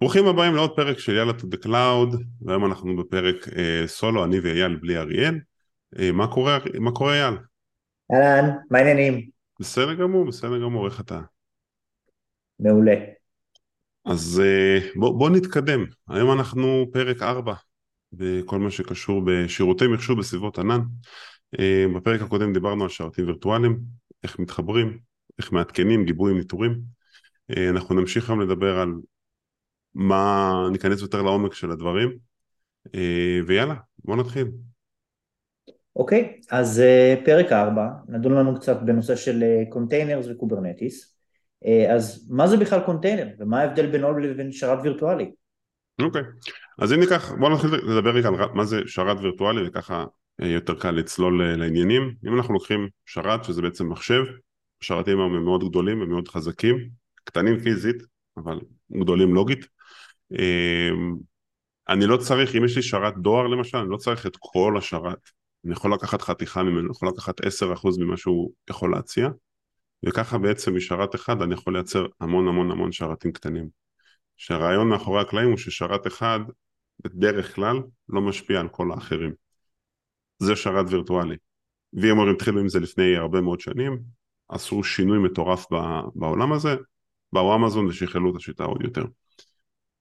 ברוכים הבאים לעוד פרק של יאללה to the cloud, והיום אנחנו בפרק אה, סולו, אני ואייל בלי אריאל. אה, מה קורה, מה קורה אייל? אהלן, מה העניינים? בסדר גמור, בסדר גמור, איך אתה? מעולה. אז אה, בוא, בוא נתקדם, היום אנחנו פרק 4 בכל מה שקשור בשירותי מחשוב בסביבות ענן. אה, בפרק הקודם דיברנו על שרתים וירטואליים, איך מתחברים, איך מעדכנים, גיבויים, ניטורים. אה, אנחנו נמשיך היום לדבר על מה, ניכנס יותר לעומק של הדברים, אה, ויאללה, בוא נתחיל. אוקיי, אז אה, פרק 4, נדון לנו קצת בנושא של containers אה, ו Kubernetes. אז מה זה בכלל קונטיינר, ומה ההבדל בינו לבין שרת וירטואלי? אוקיי, אז אם ניקח, בוא נתחיל לדבר רגע על מה זה שרת וירטואלי, וככה יותר קל לצלול לעניינים. אם אנחנו לוקחים שרת, שזה בעצם מחשב, השרתים הם מאוד גדולים ומאוד חזקים, קטנים פיזית, אבל גדולים לוגית. אמ, אני לא צריך, אם יש לי שרת דואר למשל, אני לא צריך את כל השרת. אני יכול לקחת חתיכה ממנו, אני יכול לקחת 10% ממה שהוא יכול להציע, וככה בעצם משרת אחד אני יכול לייצר המון המון המון שרתים קטנים. שהרעיון מאחורי הקלעים הוא ששרת אחד בדרך כלל לא משפיע על כל האחרים. זה שרת וירטואלי. VMware התחילו עם זה לפני הרבה מאוד שנים, עשו שינוי מטורף בעולם הזה, באו אמזון ושכללו את השיטה עוד יותר.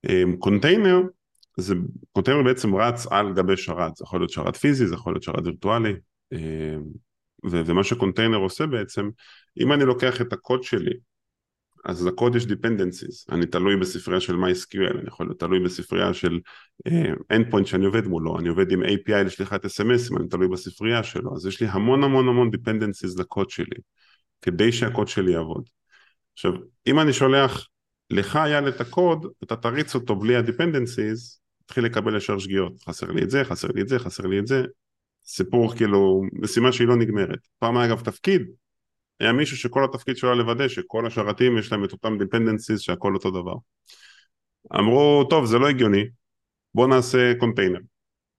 אמ, קונטיינר, זה, קונטיינר בעצם רץ על גבי שרת, זה יכול להיות שרת פיזי, זה יכול להיות שרת וירטואלי, אמ, ומה שקונטיינר עושה בעצם, אם אני לוקח את הקוד שלי, אז לקוד יש dependencies, אני תלוי בספרייה של MySQL, אני יכול להיות תלוי בספרייה של uh, endpoint שאני עובד מולו, אני עובד עם API לשליחת SMSים, אני תלוי בספרייה שלו, אז יש לי המון המון המון dependencies לקוד שלי, כדי שהקוד שלי יעבוד. עכשיו, אם אני שולח לך היה את הקוד, אתה תריץ אותו בלי ה-dependencies, תתחיל לקבל ישר שגיאות, חסר לי את זה, חסר לי את זה, חסר לי את זה, סיפור כאילו, משימה שהיא לא נגמרת. פעם היה אגב תפקיד, היה מישהו שכל התפקיד שלו לוודא שכל השרתים יש להם את אותם dependencies שהכל אותו דבר. אמרו, טוב זה לא הגיוני, בוא נעשה קונטיינר.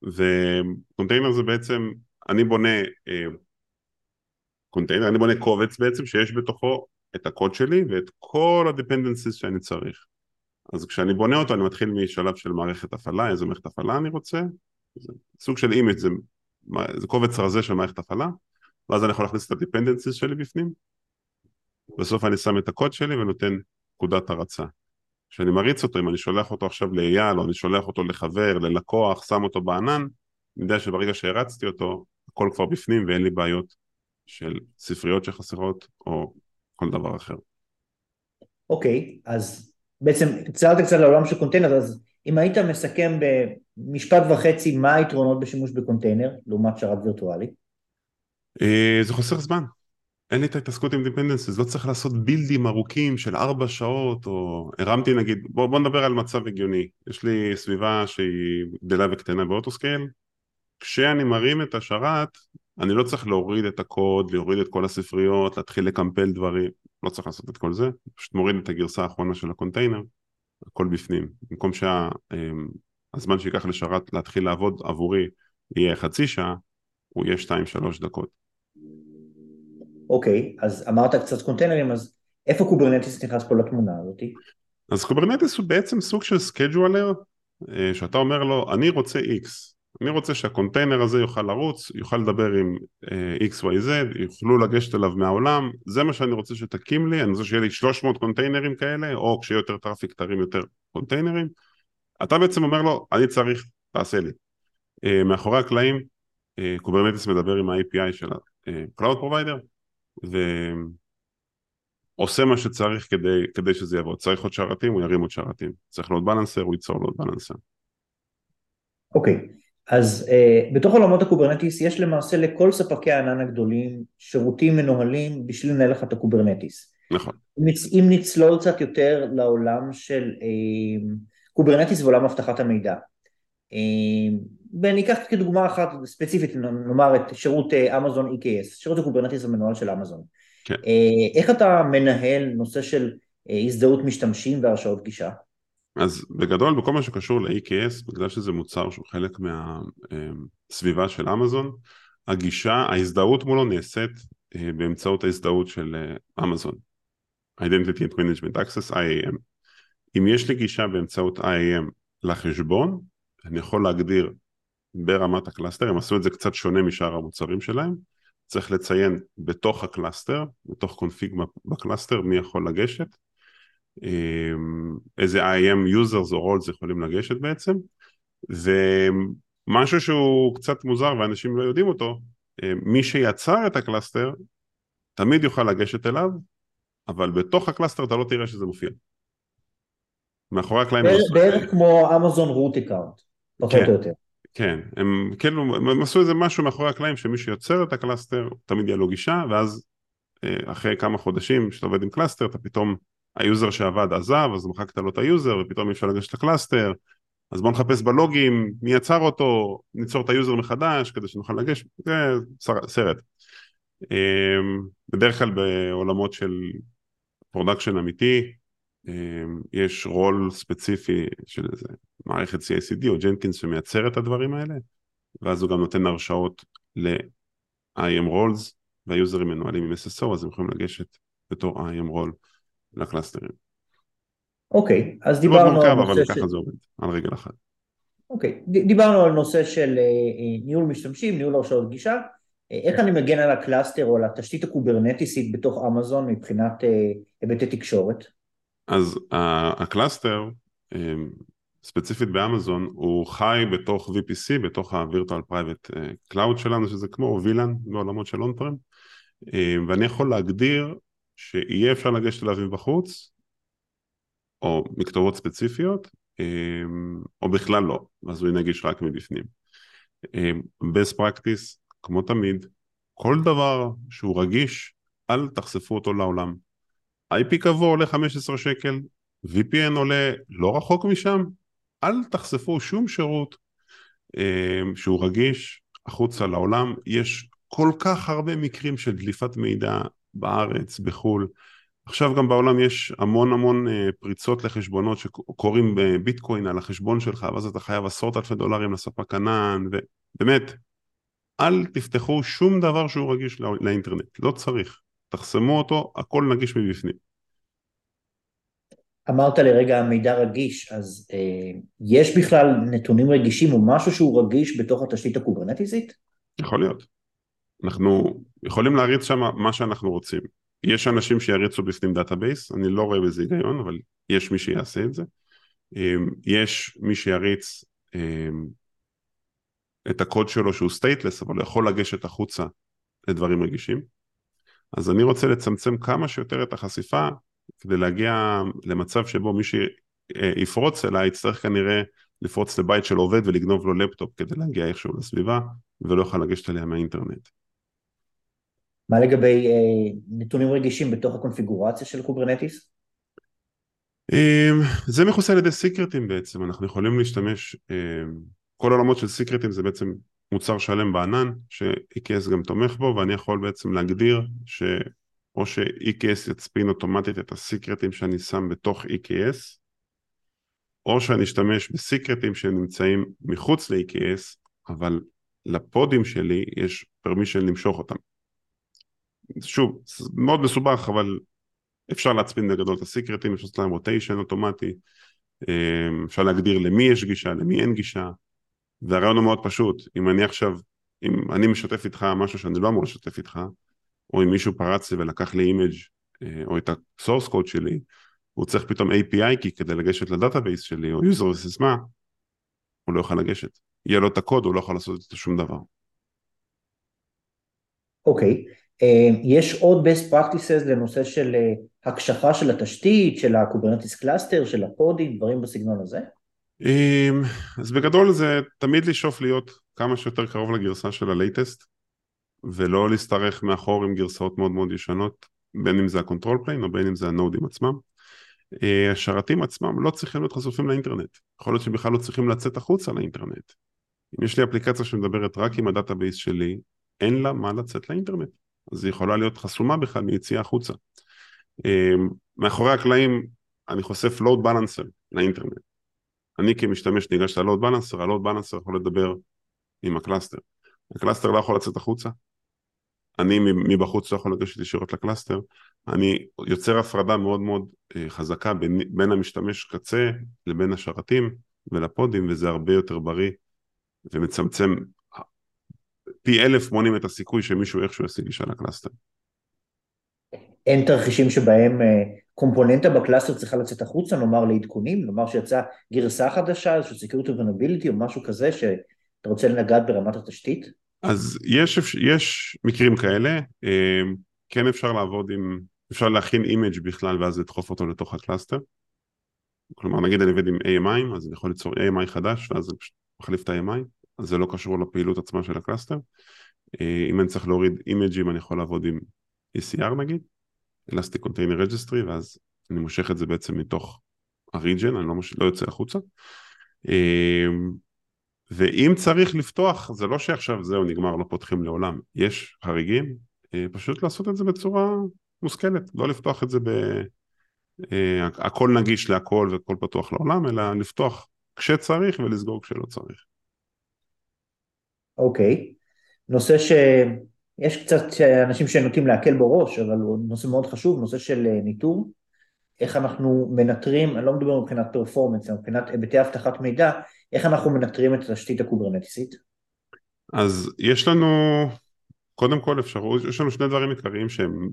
וקונטיינר זה בעצם, אני בונה אה, קונטיינר, אני בונה קובץ בעצם שיש בתוכו את הקוד שלי ואת כל ה-dependencies שאני צריך. אז כשאני בונה אותו אני מתחיל משלב של מערכת הפעלה, איזה מערכת הפעלה אני רוצה, זה סוג של image זה, זה קובץ רזה של מערכת הפעלה, ואז אני יכול להכניס את ה-dependencies שלי בפנים, בסוף אני שם את הקוד שלי ונותן נקודת הרצה. כשאני מריץ אותו, אם אני שולח אותו עכשיו לאייל או אני שולח אותו לחבר, ללקוח, שם אותו בענן, אני יודע שברגע שהרצתי אותו, הכל כבר בפנים ואין לי בעיות של ספריות שחסרות או כל דבר אחר. אוקיי, okay, אז בעצם צללת קצת לעולם של קונטיינר, אז אם היית מסכם במשפט וחצי מה היתרונות בשימוש בקונטיינר לעומת שרת וירטואלי? אה, זה חוסר זמן. אין לי את ההתעסקות עם dependencies, לא צריך לעשות בילדים ארוכים של ארבע שעות, או הרמתי נגיד, בוא, בוא נדבר על מצב הגיוני. יש לי סביבה שהיא גדלה וקטנה ב autoscale, כשאני מרים את השרת, אני לא צריך להוריד את הקוד, להוריד את כל הספריות, להתחיל לקמפל דברים, לא צריך לעשות את כל זה, פשוט מוריד את הגרסה האחרונה של הקונטיינר, הכל בפנים. במקום שהזמן שה, שייקח לשרת להתחיל לעבוד עבורי יהיה חצי שעה, הוא יהיה 2-3 דקות. אוקיי, okay, אז אמרת קצת קונטיינרים, אז איפה Kubernetes נכנס פה לתמונה הזאתי? אז Kubernetes הוא בעצם סוג של scheduler, אה, שאתה אומר לו, אני רוצה X, אני רוצה שהקונטיינר הזה יוכל לרוץ, יוכל לדבר עם אה, XYZ, יוכלו לגשת אליו מהעולם, זה מה שאני רוצה שתקים לי, אני רוצה שיהיה לי 300 קונטיינרים כאלה, או כשיהיה יותר traffic תרים יותר קונטיינרים. אתה בעצם אומר לו, אני צריך, תעשה לי. אה, מאחורי הקלעים, Kubernetes אה, מדבר עם ה-API של ה-Cloud Provider, ועושה מה שצריך כדי, כדי שזה יעבוד. צריך עוד שרתים, הוא ירים עוד שרתים. צריך load balancer, הוא ייצור load balancer. אוקיי. Okay. אז אה, בתוך עולמות ה Kubernetes יש למעשה לכל ספקי הענן הגדולים שירותים מנוהלים בשביל לנהל לך את ה Kubernetes. נכון. אם נצלול קצת יותר לעולם של אה, Kubernetes ועולם אבטחת המידע. אה, וניקח כדוגמה אחת ספציפית, נאמר את שירות אמזון EKS, שירות ה Kubernetes המנוהל של אמזון. כן. אה, איך אתה מנהל נושא של אה, הזדהות משתמשים והרשאות גישה? אז בגדול בכל מה שקשור ל-EKS, בגלל שזה מוצר שהוא חלק מהסביבה של אמזון, הגישה, ההזדהות מולו נעשית אה, באמצעות ההזדהות של אמזון, Identity and Management Access, IAM. אם יש לי גישה באמצעות IAM לחשבון, אני יכול להגדיר ברמת ה cluster, הם עשו את זה קצת שונה משאר המוצרים שלהם, צריך לציין בתוך ה cluster, בתוך config ב cluster, מי יכול לגשת, אמ, איזה IAM users או roles יכולים לגשת בעצם, ומשהו שהוא קצת מוזר ואנשים לא יודעים אותו, אמ, מי שיצר את ה cluster תמיד יוכל לגשת אליו, אבל בתוך ה cluster אתה לא תראה שזה מופיע. מאחורי הקלעים... בערך כמו אמזון root account, פחות כן, או יותר. כן, הם כאילו, הם עשו איזה משהו מאחורי הקלעים שמי שיוצר את ה cluster תמיד יהיה לו גישה ואז אה, אחרי כמה חודשים שאתה עובד עם cluster אתה פתאום ה user שעבד עזב אז מחקת לו את ה user ופתאום אי אפשר לגשת ל cluster אז בוא נחפש בלוגים מי יצר אותו ניצור את ה user מחדש כדי שנוכל לגשת זה סרט. אה, בדרך כלל בעולמות של production אמיתי אמ, יש רול ספציפי של איזה מערכת CICD או Jenkins שמייצר את הדברים האלה ואז הוא גם נותן הרשאות ל-IAM roles והיוזרים מנוהלים עם SSO אז הם יכולים לגשת בתור IAM role לקלאסטרים. אוקיי, okay, אז דיברנו מורכב, על נושא זה עובד, על רגל אחת. אוקיי, okay, דיברנו על נושא של uh, ניהול משתמשים, ניהול הרשאות גישה, uh, איך אני מגן על ה cluster או על התשתית הקוברנטיסית בתוך אמזון מבחינת היבטי תקשורת? אז ה cluster, ספציפית באמזון, הוא חי בתוך VPC, בתוך ה-Virtual Private אה, Cloud שלנו, שזה כמו VLAN בעולמות של on-prem, אמ, ואני יכול להגדיר שיהיה אפשר לגשת אליו מבחוץ, או מכתובות ספציפיות, אמ, או בכלל לא, אז הוא ינגיש רק מבפנים. best practice, כמו תמיד, כל דבר שהוא רגיש, אל תחשפו אותו לעולם. IP קבוע עולה 15 שקל, VPN עולה לא רחוק משם, אל תחשפו שום שירות אה, שהוא רגיש החוצה לעולם, יש כל כך הרבה מקרים של דליפת מידע בארץ, בחו"ל, עכשיו גם בעולם יש המון המון אה, פריצות לחשבונות שקורים בביטקוין על החשבון שלך, ואז אתה חייב עשרות אלפי דולרים לספק ענן, ובאמת, אל תפתחו שום דבר שהוא רגיש לאינטרנט, לא צריך. תחסמו אותו, הכל נגיש מבפנים. אמרת לרגע מידע רגיש, אז אה, יש בכלל נתונים רגישים או משהו שהוא רגיש בתוך התשתית הקוברנטיסית? יכול להיות. אנחנו יכולים להריץ שם מה שאנחנו רוצים. יש אנשים שיריצו בפנים database, אני לא רואה בזה היגיון, אבל יש מי שיעשה את זה. אה, יש מי שיריץ אה, את הקוד שלו שהוא stateless, אבל הוא יכול לגשת החוצה לדברים רגישים. אז אני רוצה לצמצם כמה שיותר את החשיפה כדי להגיע למצב שבו מי שיפרוץ אליי יצטרך כנראה לפרוץ לבית של עובד ולגנוב לו לפטופ כדי להגיע איכשהו לסביבה ולא יוכל לגשת אליה מהאינטרנט. מה לגבי אה, נתונים רגישים בתוך הקונפיגורציה של Kubernetes? אה, זה מכוסה על ידי סיקרטים בעצם, אנחנו יכולים להשתמש, אה, כל העולמות של סיקרטים זה בעצם מוצר שלם בענן, ש-EKS גם תומך בו, ואני יכול בעצם להגדיר ש... או ש-EKS יצפין אוטומטית את הסיקרטים שאני שם בתוך EKS, או שאני אשתמש בסיקרטים שנמצאים מחוץ ל-EKS, אבל לפודים שלי יש permission למשוך אותם. שוב, מאוד מסובך, אבל אפשר להצפין בגדול את הסיקרטים, אפשר לעשות להם rotation אוטומטי, אה, אפשר להגדיר למי יש גישה, למי אין גישה, והרעיון הוא מאוד פשוט, אם אני עכשיו, אם אני משתף איתך משהו שאני לא אמור לשתף איתך, או אם מישהו פרץ לי ולקח לי image אה, או את ה source code שלי, הוא צריך פתאום API כי כדי לגשת ל database שלי או יוזר וסיסמה, הוא לא יוכל לגשת. יהיה לו את הקוד, הוא לא יכול לעשות את שום דבר. אוקיי, okay. אה, יש עוד best practices לנושא של uh, הקשחה של התשתית, של ה Kubernetes cluster, של הפודים, דברים בסגנון הזה? Um, אז בגדול זה תמיד לשאוף להיות כמה שיותר קרוב לגרסה של ה latest. ולא להשתרך מאחור עם גרסאות מאוד מאוד ישנות, בין אם זה ה control plane או בין אם זה הנודים עצמם. אה, השרתים עצמם לא צריכים להיות חשופים לאינטרנט, יכול להיות שבכלל לא צריכים לצאת החוצה לאינטרנט. אם יש לי אפליקציה שמדברת רק עם ה database שלי, אין לה מה לצאת לאינטרנט, אז היא יכולה להיות חסומה בכלל מיציאה החוצה. אה, מאחורי הקלעים אני חושף load balancer לאינטרנט. אני כמשתמש ניגש ל load balancer, ה load balancer יכול לדבר עם ה cluster. ה cluster לא יכול לצאת החוצה, אני מבחוץ לא יכול לגשת ישירות ל cluster, אני יוצר הפרדה מאוד מאוד חזקה בין, בין המשתמש קצה לבין השרתים ולפודים וזה הרבה יותר בריא ומצמצם פי אלף מונים את הסיכוי שמישהו איכשהו ישיג גישה ל cluster. אין תרחישים שבהם אה, קומפוננטה ב cluster צריכה לצאת החוצה, נאמר לעדכונים, נאמר שיצאה גרסה חדשה, איזשהו Security Vulnerability או משהו כזה שאתה רוצה לגעת ברמת התשתית? אז יש, יש מקרים כאלה, אה, כן אפשר לעבוד עם, אפשר להכין image בכלל ואז לדחוף אותו לתוך ה cluster. כלומר נגיד אני עובד עם AMI, אז אני יכול ליצור AMI חדש ואז אני פשוט מחליף את ה-AMI, אז זה לא קשור לפעילות עצמה של ה cluster. אה, אם אני צריך להוריד אימג'ים אני יכול לעבוד עם ECR נגיד, Elastic Container Registry, ואז אני מושך את זה בעצם מתוך ה-region, אני לא, מוש... לא יוצא החוצה. אמ, ואם צריך לפתוח, זה לא שעכשיו זהו נגמר, לא פותחים לעולם. יש חריגים, אה, פשוט לעשות את זה בצורה מושכלת, לא לפתוח את זה ב... אה, הכל נגיש להכל והכל פתוח לעולם, אלא לפתוח כשצריך ולסגור כשלא צריך. אוקיי. נושא ש... יש קצת אנשים שנוטים להקל בו ראש, אבל הוא נושא מאוד חשוב, נושא של אה, ניטור, איך אנחנו מנטרים, אני לא מדבר מבחינת performance, אלא מבחינת היבטי אבטחת מידע, איך אנחנו מנטרים את התשתית הקוברנטיסית? אז יש לנו, קודם כל אפשרות, יש לנו שני דברים עיקריים שהם,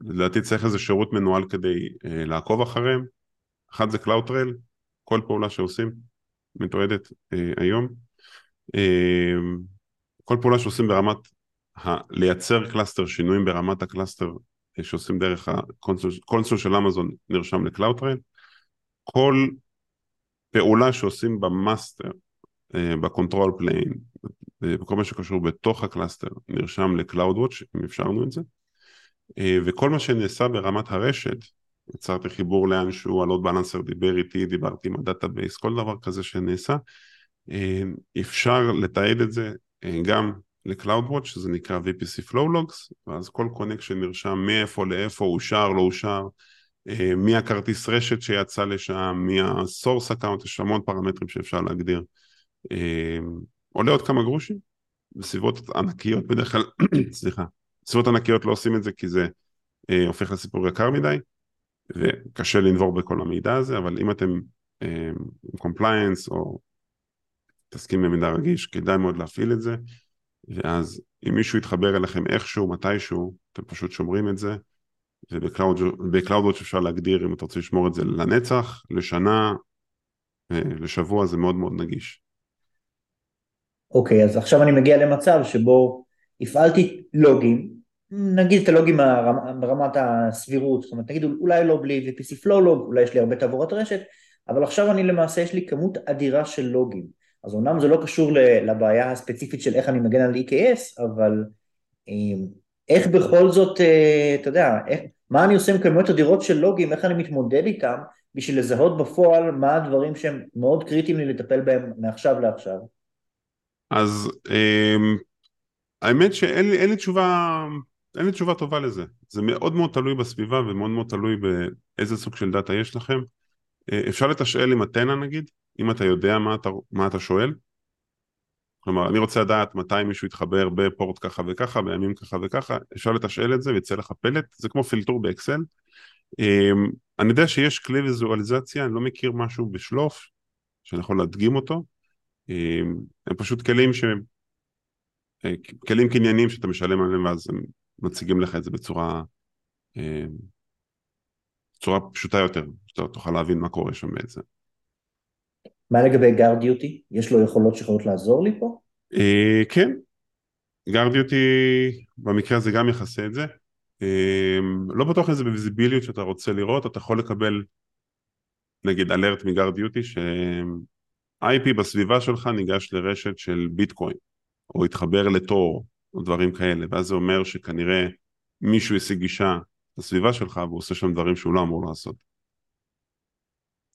לדעתי צריך איזה שירות מנוהל כדי אה, לעקוב אחריהם, אחד זה CloudTrail, כל פעולה שעושים מתועדת אה, היום, כל פעולה שעושים ברמת ה- לייצר cluster, שינויים ברמת ה cluster אה, שעושים דרך ה console של אמזון נרשם ל CloudTrail. כל פעולה שעושים ב master, אה, ב control plane, וכל מה שקשור בתוך ה cluster נרשם ל CloudWatch, אם אפשרנו את זה. אה, וכל מה שנעשה ברמת הרשת, יצרתי חיבור לאנשהו, ה load balancer דיבר איתי, דיברתי עם ה database, כל דבר כזה שנעשה, אפשר לתעד את זה גם ל-CloudWatch, שזה נקרא VPC Flow Logs, ואז כל קונקשן נרשם מאיפה לאיפה, אושר, לא אושר, אה, מי הכרטיס רשת שיצא לשם, מי ה-source account, יש המון פרמטרים שאפשר להגדיר. אה, עולה עוד כמה גרושים, בסביבות ענקיות בדרך כלל, סליחה, בסביבות ענקיות לא עושים את זה כי זה אה, הופך לסיפור יקר מדי, וקשה לנבור בכל המידע הזה, אבל אם אתם עם compliance או מתעסקים במידע רגיש, כדאי מאוד להפעיל את זה. ואז אם מישהו יתחבר אליכם איכשהו, מתישהו, אתם פשוט שומרים את זה, וב CloudWatch אפשר להגדיר אם אתה רוצה לשמור את זה לנצח, לשנה, אה, לשבוע, זה מאוד מאוד נגיש. אוקיי, okay, אז עכשיו אני מגיע למצב שבו הפעלתי לוגים, נגיד את הלוגים ברמת הסבירות, זאת אומרת, נגיד אולי לא בלי VPC Flow log, אולי יש לי הרבה תעבורת רשת, אבל עכשיו אני למעשה, יש לי כמות אדירה של לוגים. אז אומנם זה לא קשור לבעיה הספציפית של איך אני מגן על EKS, אבל אמ, איך בכל זאת, אה, אתה יודע, איך, מה אני עושה עם כמויות אדירות של לוגים, איך אני מתמודד איתם, בשביל לזהות בפועל מה הדברים שהם מאוד קריטיים לי לטפל בהם מעכשיו לעכשיו. אז אמ, האמת שאין לי, לי תשובה, אין לי תשובה טובה לזה. זה מאוד מאוד תלוי בסביבה ומאוד מאוד תלוי באיזה סוג של דאטה יש לכם. אה, אפשר לתשאל עם אתנה נגיד, אם אתה יודע מה אתה, מה אתה שואל, כלומר אני רוצה לדעת מתי מישהו יתחבר בפורט ככה וככה, בימים ככה וככה, אפשר לתשאל את זה ויצא לך פלט, זה כמו פילטור באקסל. אמ, אני יודע שיש כלי ויזואליזציה, אני לא מכיר משהו בשלוף שאני יכול להדגים אותו, אמ, הם פשוט כלים ש... אה, כלים קנייניים שאתה משלם עליהם ואז הם מציגים לך את זה בצורה אמ, בצורה פשוטה יותר, שאתה תוכל להבין מה קורה שם בעצם. מה לגבי GuardDuty? יש לו יכולות שיכולות לעזור לי פה? אה, כן, GuardDuty במקרה הזה גם יכסה את זה. אה, לא בטוח איזה ב visibility שאתה רוצה לראות, אתה יכול לקבל נגיד alert מ GuardDuty ש-IP בסביבה שלך ניגש לרשת של ביטקוין, או התחבר ל Tor, או דברים כאלה, ואז זה אומר שכנראה מישהו השיג גישה לסביבה שלך והוא עושה שם דברים שהוא לא אמור לעשות.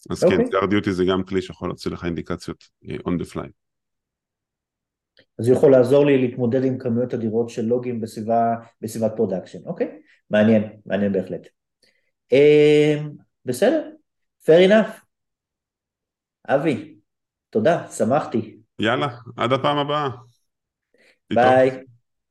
אז okay. כן, אוקיי. דיוטי זה גם כלי שיכול להוציא לך אינדיקציות אה, on the fly. אז הוא יכול לעזור לי להתמודד עם כמויות אדירות של לוגים בסביבה, בסביבת production, אוקיי? מעניין, מעניין בהחלט. Uh, בסדר, fair enough. אבי, תודה, שמחתי. יאללה, עד הפעם הבאה. ביי.